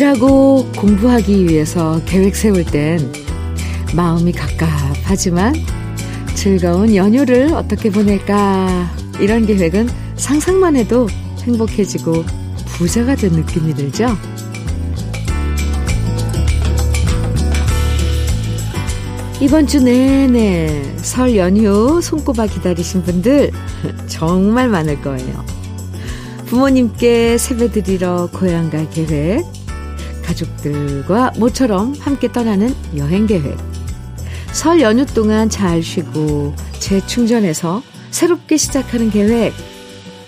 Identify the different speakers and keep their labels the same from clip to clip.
Speaker 1: 일하고 공부하기 위해서 계획 세울 땐 마음이 갑갑하지만 즐거운 연휴를 어떻게 보낼까 이런 계획은 상상만 해도 행복해지고 부자가 된 느낌이 들죠? 이번 주 내내 설 연휴 손꼽아 기다리신 분들 정말 많을 거예요. 부모님께 세배드리러 고향 갈 계획, 가족들과 모처럼 함께 떠나는 여행 계획, 설 연휴 동안 잘 쉬고 재충전해서 새롭게 시작하는 계획.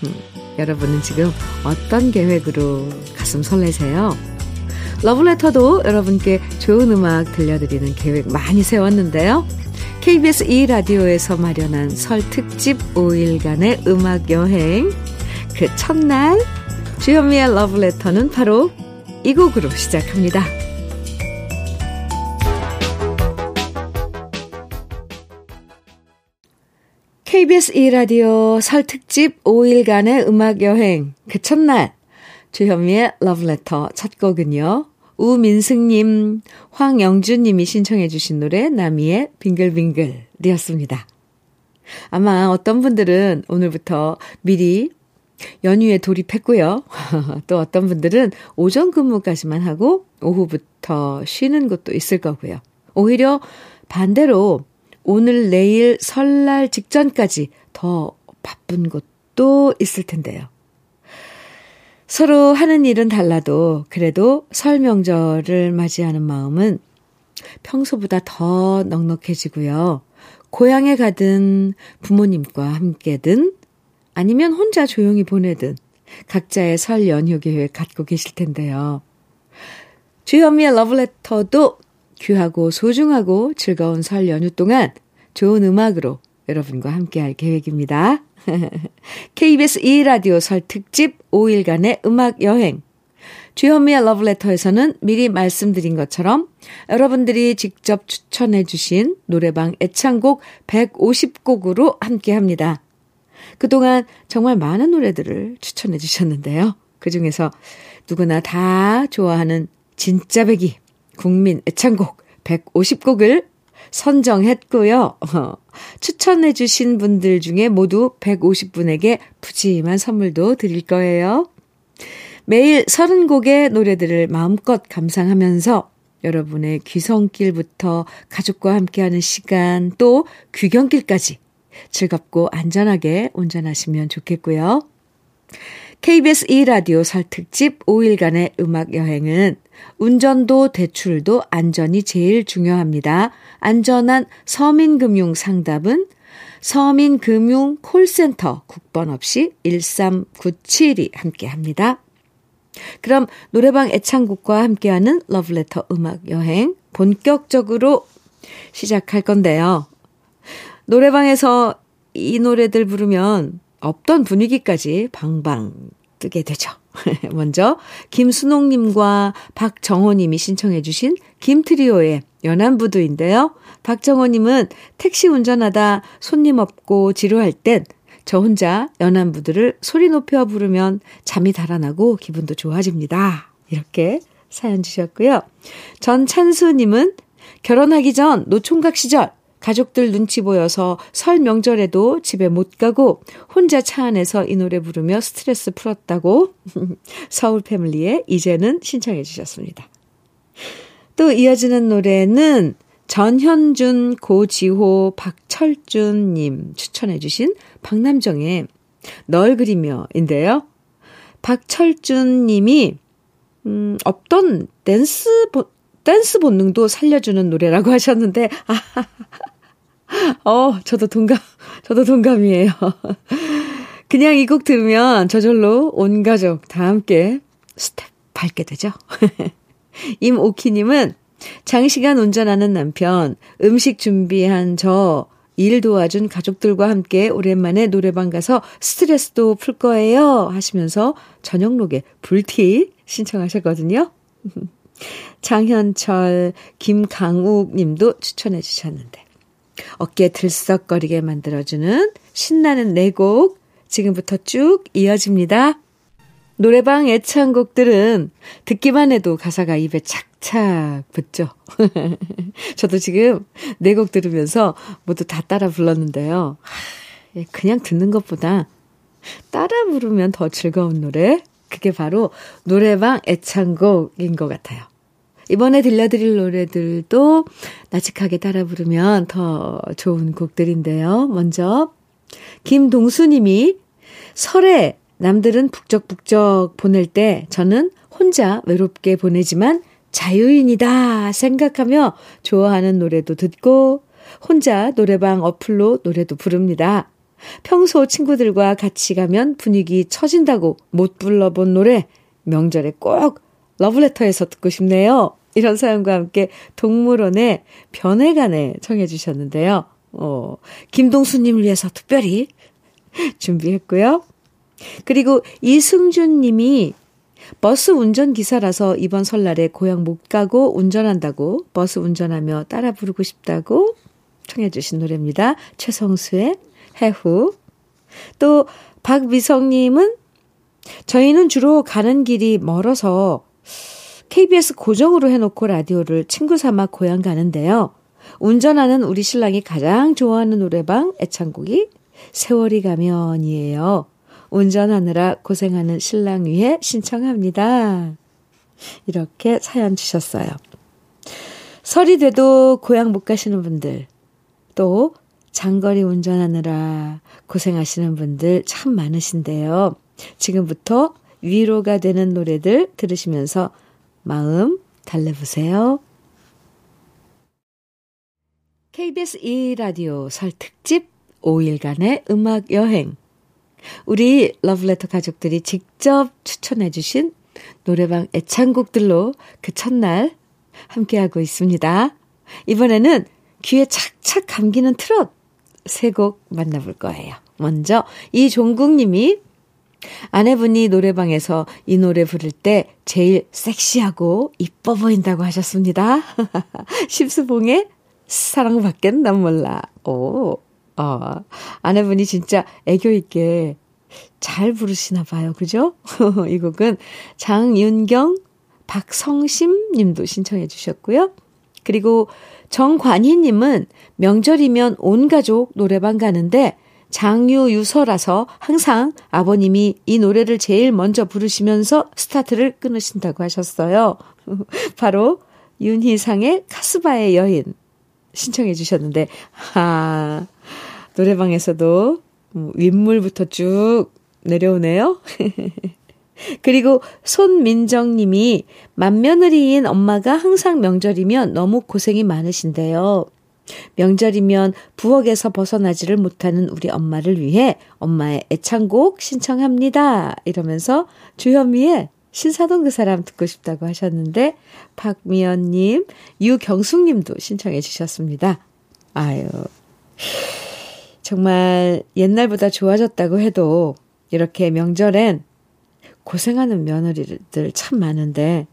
Speaker 1: 음, 여러분은 지금 어떤 계획으로 가슴 설레세요? 러브레터도 여러분께 좋은 음악 들려드리는 계획 많이 세웠는데요. KBS 2라디오에서 마련한 설 특집 5일간의 음악 여행. 그 첫날, 주현미의 러브레터는 바로 이 곡으로 시작합니다. KBS 2라디오 설 특집 5일간의 음악 여행. 그 첫날, 주현미의 러브레터 첫 곡은요. 우민승님, 황영준님이 신청해 주신 노래 나미의 빙글빙글이었습니다. 아마 어떤 분들은 오늘부터 미리 연휴에 돌입했고요. 또 어떤 분들은 오전 근무까지만 하고 오후부터 쉬는 곳도 있을 거고요. 오히려 반대로 오늘 내일 설날 직전까지 더 바쁜 곳도 있을 텐데요. 서로 하는 일은 달라도 그래도 설 명절을 맞이하는 마음은 평소보다 더 넉넉해지고요. 고향에 가든 부모님과 함께든 아니면 혼자 조용히 보내든 각자의 설 연휴 계획 갖고 계실 텐데요. 주현미의 러브레터도 귀하고 소중하고 즐거운 설 연휴 동안 좋은 음악으로 여러분과 함께할 계획입니다. KBS 2라디오 설 특집 5일간의 음악 여행. 주현미의 러브레터에서는 미리 말씀드린 것처럼 여러분들이 직접 추천해 주신 노래방 애창곡 150곡으로 함께 합니다. 그동안 정말 많은 노래들을 추천해 주셨는데요. 그 중에서 누구나 다 좋아하는 진짜 배기 국민 애창곡 150곡을 선정했고요. 추천해 주신 분들 중에 모두 150분에게 푸짐한 선물도 드릴 거예요. 매일 30곡의 노래들을 마음껏 감상하면서 여러분의 귀성길부터 가족과 함께하는 시간 또 귀경길까지 즐겁고 안전하게 운전하시면 좋겠고요. KBS 2라디오 설 특집 5일간의 음악 여행은 운전도 대출도 안전이 제일 중요합니다. 안전한 서민금융 상담은 서민금융 콜센터 국번 없이 1397이 함께 합니다. 그럼 노래방 애창곡과 함께하는 러브레터 음악 여행 본격적으로 시작할 건데요. 노래방에서 이 노래들 부르면 없던 분위기까지 방방 뜨게 되죠. 먼저 김순옥님과 박정호님이 신청해 주신 김트리오의 연안부두인데요. 박정호님은 택시 운전하다 손님 없고 지루할 땐 저 혼자 연안부두를 소리 높여 부르면 잠이 달아나고 기분도 좋아집니다. 이렇게 사연 주셨고요. 전찬수님은 결혼하기 전 노총각 시절 가족들 눈치 보여서 설 명절에도 집에 못 가고 혼자 차 안에서 이 노래 부르며 스트레스 풀었다고 서울 패밀리에 이제는 신청해 주셨습니다. 또 이어지는 노래는 전현준, 고지호, 박철준님 추천해 주신 박남정의 널 그리며인데요. 박철준 님이, 음, 없던 댄스, 댄스 본능도 살려주는 노래라고 하셨는데, 아, 어, 저도 동감, 저도 동감이에요. 그냥 이 곡 들으면 저절로 온 가족 다 함께 스텝 밟게 되죠. 임오키님은 장시간 운전하는 남편, 음식 준비한 저, 일 도와준 가족들과 함께 오랜만에 노래방 가서 스트레스도 풀 거예요 하시면서 저녁록에 불티 신청하셨거든요. 장현철, 김강욱 님도 추천해 주셨는데. 어깨 들썩거리게 만들어주는 신나는 네 곡 지금부터 쭉 이어집니다. 노래방 애창곡들은 듣기만 해도 가사가 입에 착착 붙죠. 저도 지금 네 곡 들으면서 모두 다 따라 불렀는데요. 예, 그냥 듣는 것보다 따라 부르면 더 즐거운 노래. 그게 바로 노래방 애창곡인 것 같아요. 이번에 들려드릴 노래들도 나직하게 따라 부르면 더 좋은 곡들인데요. 먼저, 김동수님이 설에 남들은 북적북적 보낼 때 저는 혼자 외롭게 보내지만 자유인이다 생각하며 좋아하는 노래도 듣고 혼자 노래방 어플로 노래도 부릅니다. 평소 친구들과 같이 가면 분위기 처진다고 못 불러본 노래 명절에 꼭 러브레터에서 듣고 싶네요. 이런 사연과 함께 동물원의 변해간에 청해 주셨는데요. 어, 김동수님을 위해서 특별히 준비했고요. 그리고 이승준 님이 버스 운전기사라서 이번 설날에 고향 못 가고 운전한다고 버스 운전하며 따라 부르고 싶다고 청해 주신 노래입니다. 최성수의 해후. 또 박미성님은 저희는 주로 가는 길이 멀어서 KBS 고정으로 해놓고 라디오를 친구 삼아 고향 가는데요. 운전하는 우리 신랑이 가장 좋아하는 노래방 애창곡이 세월이 가면이에요. 운전하느라 고생하는 신랑 위해 신청합니다. 이렇게 사연 주셨어요. 설이 돼도 고향 못 가시는 분들, 또 장거리 운전하느라 고생하시는 분들 참 많으신데요. 지금부터 위로가 되는 노래들 들으시면서 마음 달래보세요. KBS 2라디오 설 특집 5일간의 음악 여행. 우리 러브레터 가족들이 직접 추천해주신 노래방 애창곡들로 그 첫날 함께하고 있습니다. 이번에는 귀에 착착 감기는 트롯 세 곡 만나볼 거예요. 먼저 이종국 님이 아내분이 노래방에서 이 노래 부를 때 제일 섹시하고 이뻐 보인다고 하셨습니다. 심수봉의 사랑밖엔 난 몰라. 오, 어, 아내분이 진짜 애교 있게 잘 부르시나 봐요. 그죠? 이 곡은 장윤경, 박성심 님도 신청해 주셨고요. 그리고 정관희 님은 명절이면 온 가족 노래방 가는데 장유유서라서 항상 아버님이 이 노래를 제일 먼저 부르시면서 스타트를 끊으신다고 하셨어요. 바로 윤희상의 카스바의 여인 신청해 주셨는데, 아, 노래방에서도 윗물부터 쭉 내려오네요. 그리고 손민정 님이 맏며느리인 엄마가 항상 명절이면 너무 고생이 많으신데요. 명절이면 부엌에서 벗어나지를 못하는 우리 엄마를 위해 엄마의 애창곡 신청합니다. 이러면서 주현미의 신사동 그 사람 듣고 싶다고 하셨는데 박미연님, 유경숙님도 신청해 주셨습니다. 아유 정말 옛날보다 좋아졌다고 해도 이렇게 명절엔 고생하는 며느리들 참 많은데,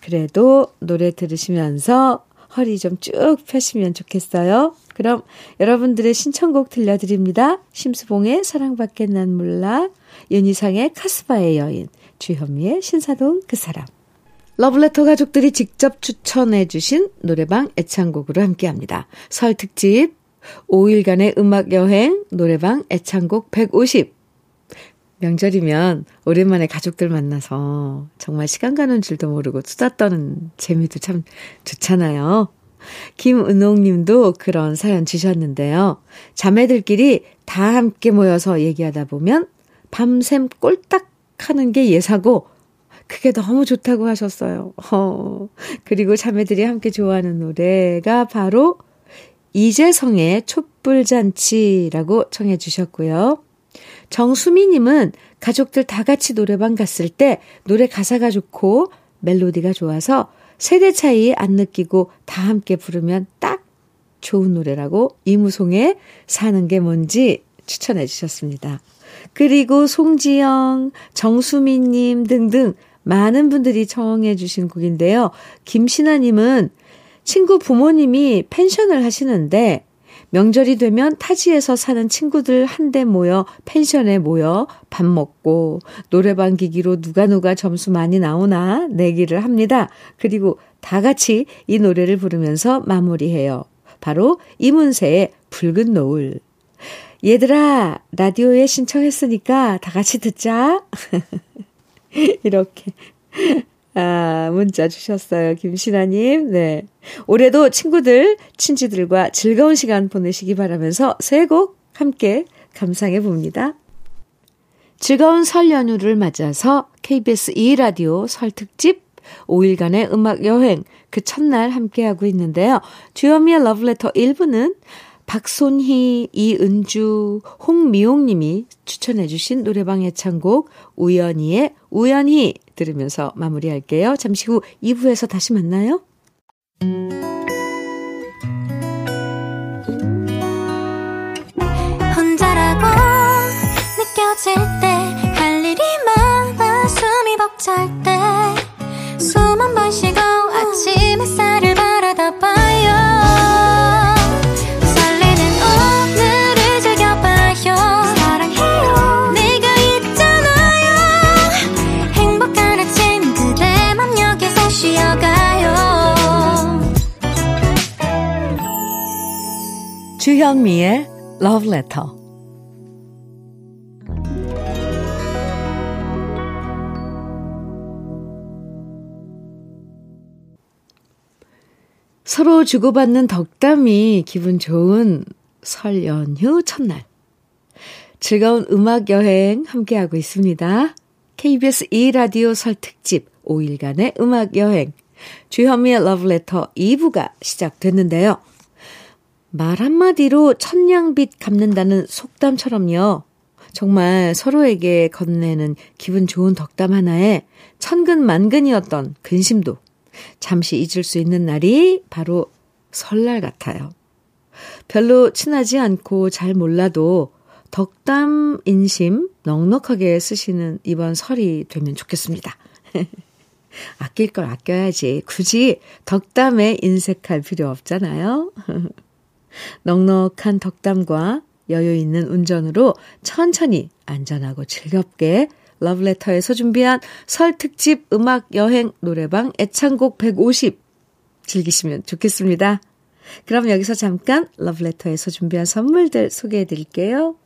Speaker 1: 그래도 노래 들으시면서 허리 좀 쭉 펴시면 좋겠어요. 그럼 여러분들의 신청곡 들려드립니다. 심수봉의 사랑받게 난 몰라, 윤희상의 카스바의 여인, 주현미의 신사동 그 사람. 러블레터 가족들이 직접 추천해주신 노래방 애창곡으로 함께합니다. 설 특집 5일간의 음악 여행 노래방 애창곡 150. 명절이면 오랜만에 가족들 만나서 정말 시간 가는 줄도 모르고 수다 떠는 재미도 참 좋잖아요. 김은옥 님도 그런 사연 주셨는데요. 자매들끼리 다 함께 모여서 얘기하다 보면 밤샘 꼴딱 하는 게 예사고, 그게 너무 좋다고 하셨어요. 어, 그리고 자매들이 함께 좋아하는 노래가 바로 이재성의 촛불잔치라고 청해 주셨고요. 정수미님은 가족들 다 같이 노래방 갔을 때 노래 가사가 좋고 멜로디가 좋아서 세대 차이 안 느끼고 다 함께 부르면 딱 좋은 노래라고 이무송의 사는 게 뭔지 추천해 주셨습니다. 그리고 송지영, 정수미님 등등 많은 분들이 청해 주신 곡인데요. 김신아님은 친구 부모님이 펜션을 하시는데 명절이 되면 타지에서 사는 친구들 한데 모여 펜션에 모여 밥 먹고 노래방 기기로 누가 누가 점수 많이 나오나 내기를 합니다. 그리고 다 같이 이 노래를 부르면서 마무리해요. 바로 이문세의 붉은 노을. 얘들아, 라디오에 신청했으니까 다 같이 듣자. 이렇게. 아, 문자 주셨어요. 김신아님. 네. 올해도 친구들, 친지들과 즐거운 시간 보내시기 바라면서 새 곡 함께 감상해 봅니다. 즐거운 설 연휴를 맞아서 KBS 2라디오 설 특집 5일간의 음악 여행 그 첫날 함께하고 있는데요. 주현미의 러브레터 1부는 박손희, 이은주, 홍미용 님이 추천해 주신 노래방 애창곡 우연히의 우연히 들으면서 마무리할게요. 잠시 후 2부에서 다시 만나요. 혼자라고 느껴질 때 할 일이 많아 숨이 벅찰 때숨한번 쉬고 주현미의 Love Letter. 서로 주고받는 덕담이 기분 좋은 설 연휴 첫날. 즐거운 음악 여행 함께하고 있습니다. KBS 2라디오 설 특집 5일간의 음악 여행. 주현미의 러브레터 2부가 시작됐는데요. 말 한마디로 천냥빚 갚는다는 속담처럼요. 정말 서로에게 건네는 기분 좋은 덕담 하나에 천근만근이었던 근심도 잠시 잊을 수 있는 날이 바로 설날 같아요. 별로 친하지 않고 잘 몰라도 덕담 인심 넉넉하게 쓰시는 이번 설이 되면 좋겠습니다. 아낄 걸 아껴야지. 굳이 덕담에 인색할 필요 없잖아요. 넉넉한 덕담과 여유 있는 운전으로 천천히 안전하고 즐겁게 러브레터에서 준비한 설 특집 음악 여행 노래방 애창곡 150 즐기시면 좋겠습니다. 그럼 여기서 잠깐 러브레터에서 준비한 선물들 소개해 드릴게요.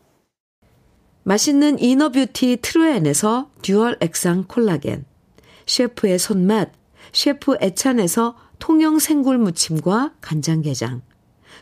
Speaker 1: 맛있는 inner beauty 트루엔에서 dual 액상 콜라겐, 셰프의 손맛, 셰프 애찬에서 통영 생굴 무침과 간장게장,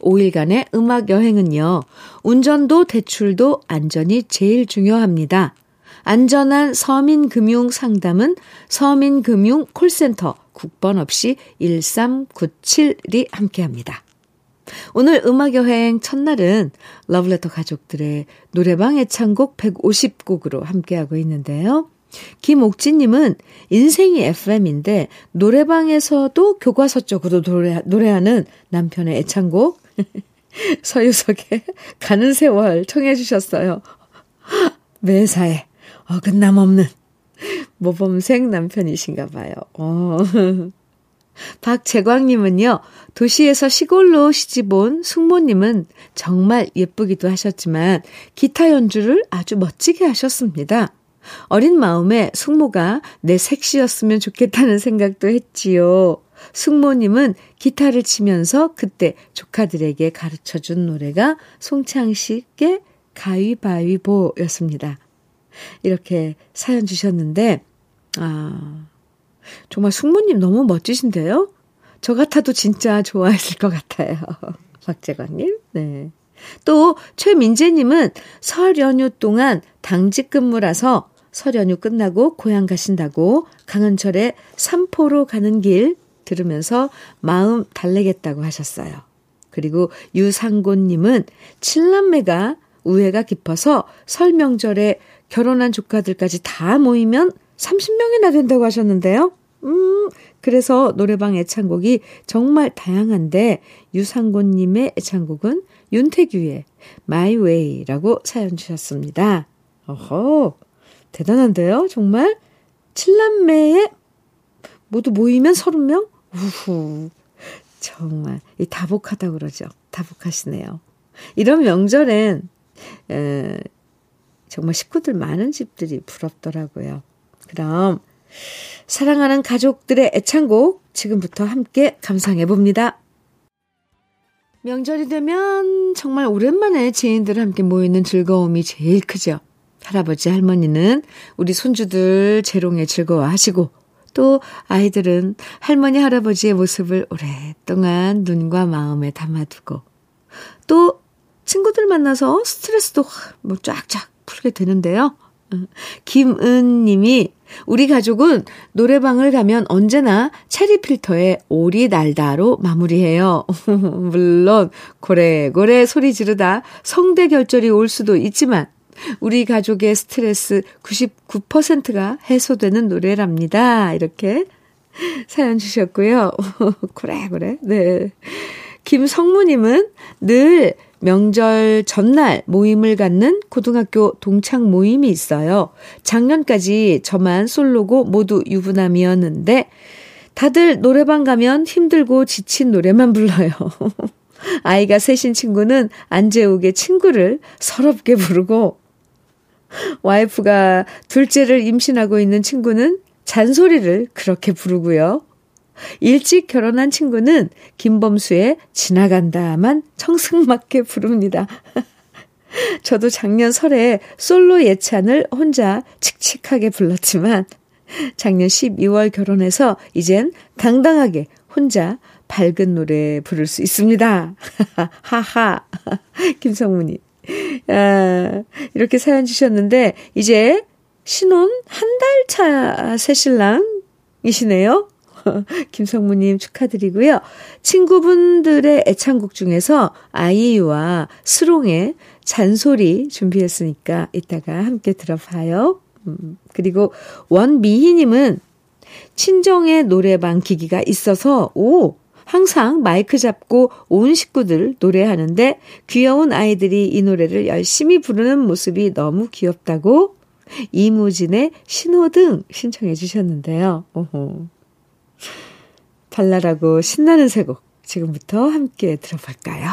Speaker 1: 5일간의 음악 여행은요, 운전도 대출도 안전이 제일 중요합니다. 안전한 서민금융 상담은 서민금융 콜센터 국번 없이 1397이 함께 합니다. 오늘 음악여행 첫날은 러브레터 가족들의 노래방 애창곡 150곡으로 함께하고 있는데요. 김옥진님은 인생이 FM인데 노래방에서도 교과서 쪽으로 노래, 노래하는 남편의 애창곡 서유석의 가는 세월 청해 주셨어요. 매사에 어긋남 없는 모범생 남편이신가 봐요. 어. 박재광님은요, 도시에서 시골로 시집 온 숙모님은 정말 예쁘기도 하셨지만 기타 연주를 아주 멋지게 하셨습니다. 어린 마음에 숙모가 내 색시였으면 좋겠다는 생각도 했지요. 숙모님은 기타를 치면서 그때 조카들에게 가르쳐 준 노래가 송창식의 가위바위보였습니다. 이렇게 사연 주셨는데, 아, 정말 숙모님 너무 멋지신데요? 저 같아도 진짜 좋아했을 것 같아요. 박재관님, 네. 또, 최민재님은 설 연휴 동안 당직 근무라서 설 연휴 끝나고 고향 가신다고 강은철의 삼포로 가는 길 들으면서 마음 달래겠다고 하셨어요. 그리고 유상곤님은 칠남매가 우애가 깊어서 설 명절에 결혼한 조카들까지 다 모이면 30명이나 된다고 하셨는데요. 음, 그래서 노래방 애창곡이 정말 다양한데 유상곤님의 애창곡은 윤태규의 My Way라고 사연 주셨습니다. 어허, 대단한데요? 정말? 칠남매에 모두 모이면 30명? 우후, 정말 이 다복하다 그러죠. 다복하시네요. 이런 명절엔 에, 정말 식구들 많은 집들이 부럽더라고요. 그럼 사랑하는 가족들의 애창곡 지금부터 함께 감상해 봅니다. 명절이 되면 정말 오랜만에 지인들 함께 모이는 즐거움이 제일 크죠. 할아버지, 할머니는 우리 손주들 재롱에 즐거워하시고 또 아이들은 할머니, 할아버지의 모습을 오랫동안 눈과 마음에 담아두고 또 친구들 만나서 스트레스도 뭐 쫙쫙 풀게 되는데요. 김은 님이 우리 가족은 노래방을 가면 언제나 체리 필터에 오리 날다로 마무리해요. 물론 고래고래 소리 지르다 성대 결절이 올 수도 있지만 우리 가족의 스트레스 99%가 해소되는 노래랍니다. 이렇게 사연 주셨고요. 그래, 그래. 네. 김성무님은 늘 명절 전날 모임을 갖는 고등학교 동창 모임이 있어요. 작년까지 저만 솔로고 모두 유부남이었는데 다들 노래방 가면 힘들고 지친 노래만 불러요. 아이가 셋인 친구는 안재욱의 친구를 서럽게 부르고 와이프가 둘째를 임신하고 있는 친구는 잔소리를 그렇게 부르고요. 일찍 결혼한 친구는 김범수의 지나간다만 청승맞게 부릅니다. 저도 작년 설에 솔로 예찬을 혼자 칙칙하게 불렀지만 작년 12월 결혼해서 이젠 당당하게 혼자 밝은 노래 부를 수 있습니다. 하하. 김성문이. 아, 이렇게 사연 주셨는데, 이제 신혼 한 달 차 새신랑이시네요. 김성무님 축하드리고요. 친구분들의 애창곡 중에서 아이유와 스롱의 잔소리 준비했으니까 이따가 함께 들어봐요. 음, 그리고 원미희님은 친정에 노래방 기기가 있어서, 오! 항상 마이크 잡고 온 식구들 노래하는데 귀여운 아이들이 이 노래를 열심히 부르는 모습이 너무 귀엽다고 이무진의 신호등 신청해 주셨는데요. 오호. 발랄하고 신나는 세곡 지금부터 함께 들어볼까요?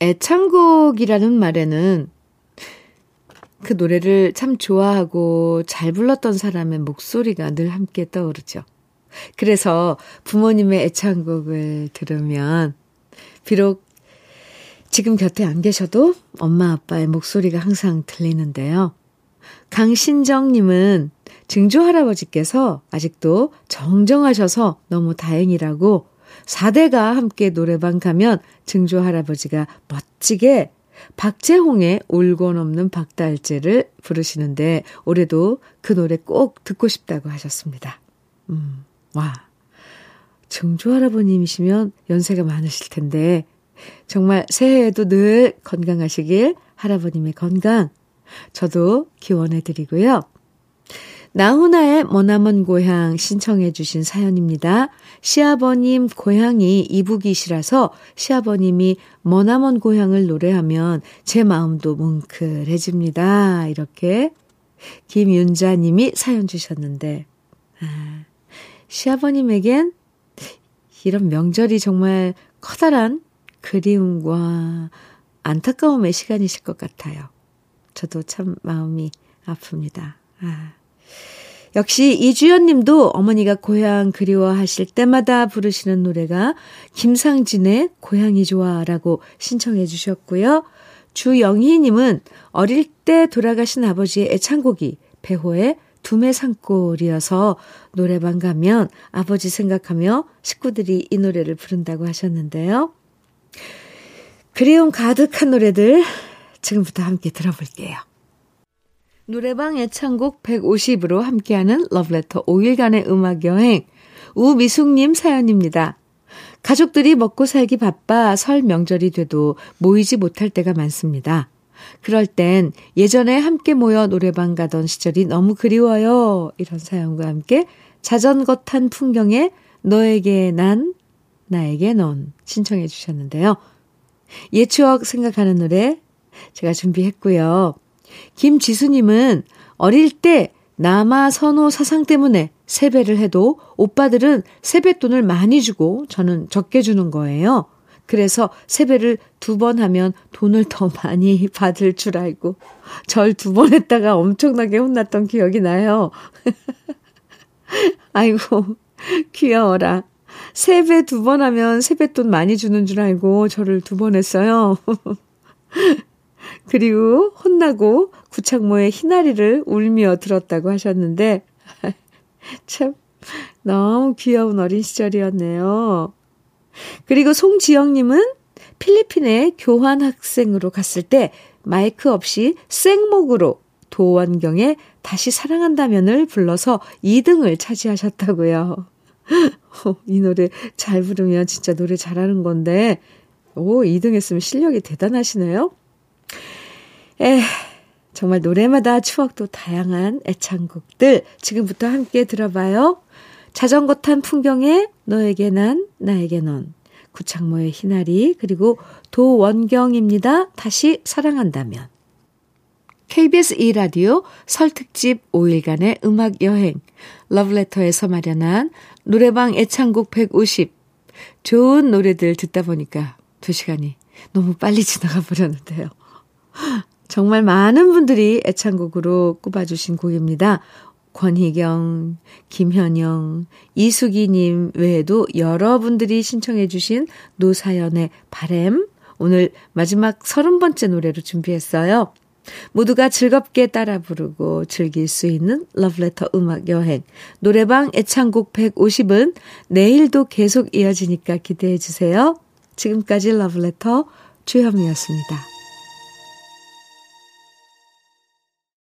Speaker 1: 애창곡이라는 말에는 그 노래를 참 좋아하고 잘 불렀던 사람의 목소리가 늘 함께 떠오르죠. 그래서 부모님의 애창곡을 들으면 비록 지금 곁에 안 계셔도 엄마 아빠의 목소리가 항상 들리는데요. 강신정님은 증조 할아버지께서 아직도 정정하셔서 너무 다행이라고 4대가 함께 노래방 가면 증조 할아버지가 멋지게 박재홍의 울고 넘는 박달재를 부르시는데 올해도 그 노래 꼭 듣고 싶다고 하셨습니다. 음, 와. 증조 할아버님이시면 연세가 많으실 텐데 정말 새해에도 늘 건강하시길 할아버님의 건강 저도 기원해 드리고요. 나훈아의 머나먼 고향 신청해 주신 사연입니다. 시아버님 고향이 이북이시라서 시아버님이 머나먼 고향을 노래하면 제 마음도 뭉클해집니다. 이렇게 김윤자 님이 사연 주셨는데, 아, 시아버님에겐 이런 명절이 정말 커다란 그리움과 안타까움의 시간이실 것 같아요. 저도 참 마음이 아픕니다. 아. 역시 이주연 님도 어머니가 고향 그리워하실 때마다 부르시는 노래가 김상진의 고향이 좋아라고 신청해 주셨고요. 주영희 님은 어릴 때 돌아가신 아버지의 애창곡이 배호의 두메 산골이어서 노래방 가면 아버지 생각하며 식구들이 이 노래를 부른다고 하셨는데요. 그리움 가득한 노래들 지금부터 함께 들어볼게요. 노래방 애창곡 150으로 함께하는 러브레터 5일간의 음악여행 우미숙님 사연입니다. 가족들이 먹고 살기 바빠 설 명절이 돼도 모이지 못할 때가 많습니다. 그럴 땐 예전에 함께 모여 노래방 가던 시절이 너무 그리워요. 이런 사연과 함께 자전거 탄 풍경에 너에게 난, 나에게 넌 신청해 주셨는데요. 옛 추억 생각하는 노래 제가 준비했고요. 김지수님은 어릴 때 남아 선호 사상 때문에 세배를 해도 오빠들은 세뱃돈을 많이 주고 저는 적게 주는 거예요. 그래서 세배를 두 번 하면 돈을 더 많이 받을 줄 알고 절 두 번 했다가 엄청나게 혼났던 기억이 나요. 아이고, 귀여워라. 세배 두 번 하면 세뱃돈 많이 주는 줄 알고 저를 두 번 했어요. 그리고 혼나고 구창모의 희나리를 울며 들었다고 하셨는데, 참, 너무 귀여운 어린 시절이었네요. 그리고 송지영님은 필리핀에 교환 학생으로 갔을 때 마이크 없이 생목으로 도원경의 다시 사랑한다면을 불러서 2등을 차지하셨다고요. 이 노래 잘 부르면 진짜 노래 잘하는 건데, 오, 2등 했으면 실력이 대단하시네요. 에, 정말 노래마다 추억도 다양한 애창곡들 지금부터 함께 들어봐요. 자전거 탄 풍경에 너에게 난, 나에게 넌. 구창모의 희나리, 그리고 도원경입니다. 다시 사랑한다면. KBS 2라디오 설특집 5일간의 음악여행, 러브레터에서 마련한 노래방 애창곡 150. 좋은 노래들 듣다 보니까 2시간이 너무 빨리 지나가 버렸는데요. 정말 많은 분들이 애창곡으로 꼽아주신 곡입니다. 권희경, 김현영, 이수기님 외에도 여러분들이 신청해주신 노사연의 바램, 오늘 마지막 서른 번째 노래로 준비했어요. 모두가 즐겁게 따라 부르고 즐길 수 있는 러브레터 음악 여행. 노래방 애창곡 150은 내일도 계속 이어지니까 기대해 주세요. 지금까지 러브레터 주현미였습니다.